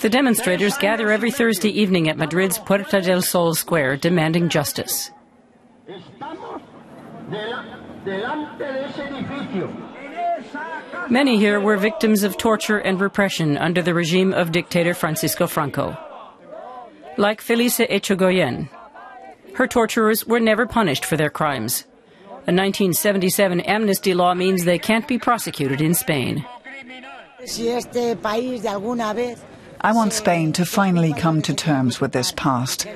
The demonstrators gather every Thursday evening at Madrid's Puerta del Sol Square demanding justice. Many here were victims of torture and repression under the regime of dictator Francisco Franco. Like Felisa Echegoyen, her torturers were never punished for their crimes. A 1977 amnesty law means they can't be prosecuted in Spain. I want Spain to finally come to terms with this past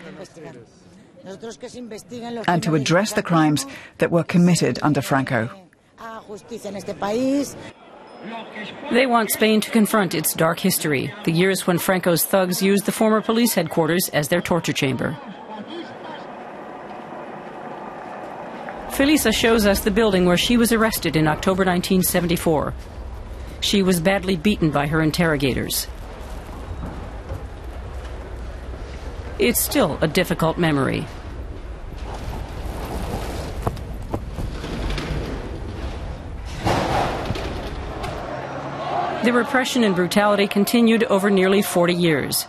and to address the crimes that were committed under Franco. They want Spain to confront its dark history, the years when Franco's thugs used the former police headquarters as their torture chamber. Felisa shows us the building where she was arrested in October 1974. She was badly beaten by her interrogators. It's still a difficult memory. The repression and brutality continued over nearly 40 years.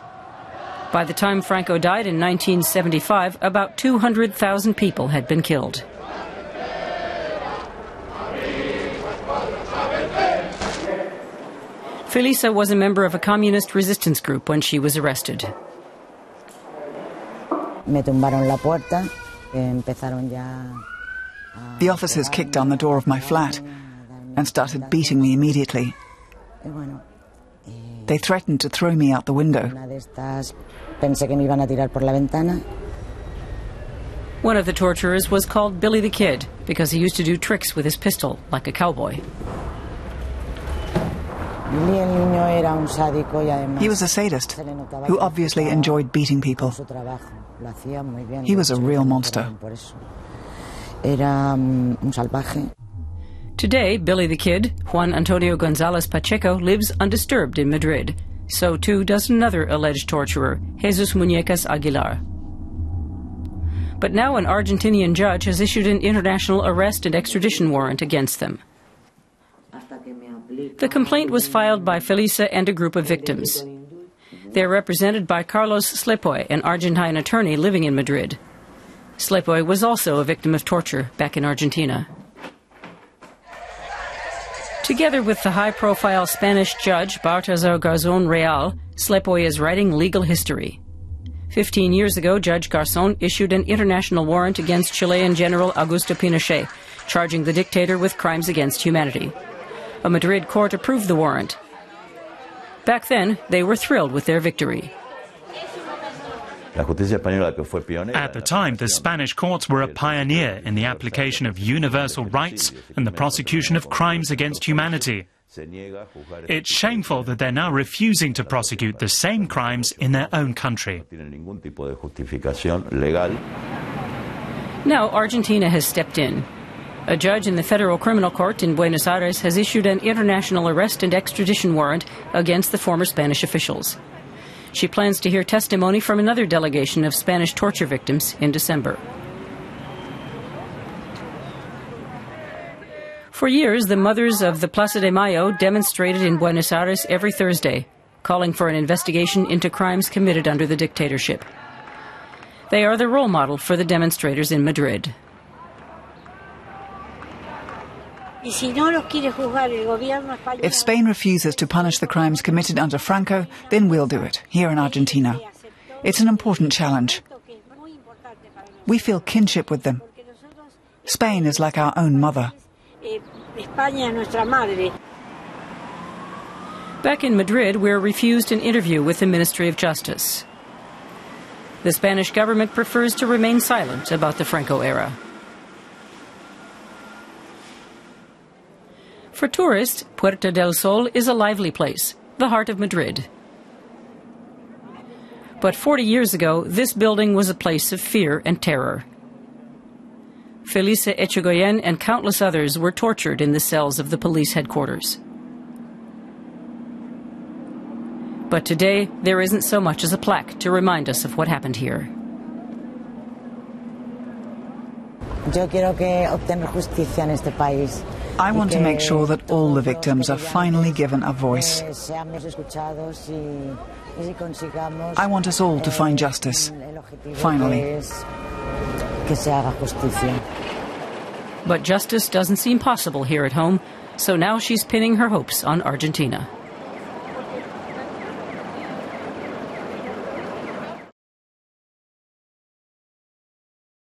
By the time Franco died in 1975, about 200,000 people had been killed. Felisa was a member of a communist resistance group when she was arrested. The officers kicked down the door of my flat and started beating me immediately. They threatened to throw me out the window. One of the torturers was called Billy the Kid because he used to do tricks with his pistol like a cowboy. He was a sadist who obviously enjoyed beating people. He was a real monster. Today, Billy the Kid, Juan Antonio Gonzalez Pacheco, lives undisturbed in Madrid. So too does another alleged torturer, Jesus Muñecas Aguilar. But now an Argentinian judge has issued an international arrest and extradition warrant against them. The complaint was filed by Felisa and a group of victims. They're represented by Carlos Slepoy, an Argentine attorney living in Madrid. Slepoy was also a victim of torture back in Argentina. Together with the high profile Spanish judge Baltasar Garzon Real, Slepoy is writing legal history. Fifteen years ago, Judge Garzon issued an international warrant against Chilean General Augusto Pinochet, charging the dictator with crimes against humanity. A Madrid court approved the warrant. Back then, they were thrilled with their victory. At the time, the Spanish courts were a pioneer in the application of universal rights and the prosecution of crimes against humanity. It's shameful that they're now refusing to prosecute the same crimes in their own country. Now, Argentina has stepped in. A judge in the Federal Criminal Court in Buenos Aires has issued an international arrest and extradition warrant against the former Spanish officials. She plans to hear testimony from another delegation of Spanish torture victims in December. For years, the mothers of the Plaza de Mayo demonstrated in Buenos Aires every Thursday, calling for an investigation into crimes committed under the dictatorship. They are the role model for the demonstrators in Madrid. If Spain refuses to punish the crimes committed under Franco, then we'll do it, here in Argentina. It's an important challenge. We feel kinship with them. Spain is like our own mother. Back in Madrid, we're refused an interview with the Ministry of Justice. The Spanish government prefers to remain silent about the Franco era. For tourists, Puerta del Sol is a lively place, the heart of Madrid. But 40 years ago, this building was a place of fear and terror. Felisa Echegoyen and countless others were tortured in the cells of the police headquarters. But today, there isn't so much as a plaque to remind us of what happened here. Yo quiero que obtener justicia en este país. I want to make sure that all the victims are finally given a voice. Eh, I want us all to eh, find justice. Finally. But justice doesn't seem possible here at home, so now she's pinning her hopes on Argentina.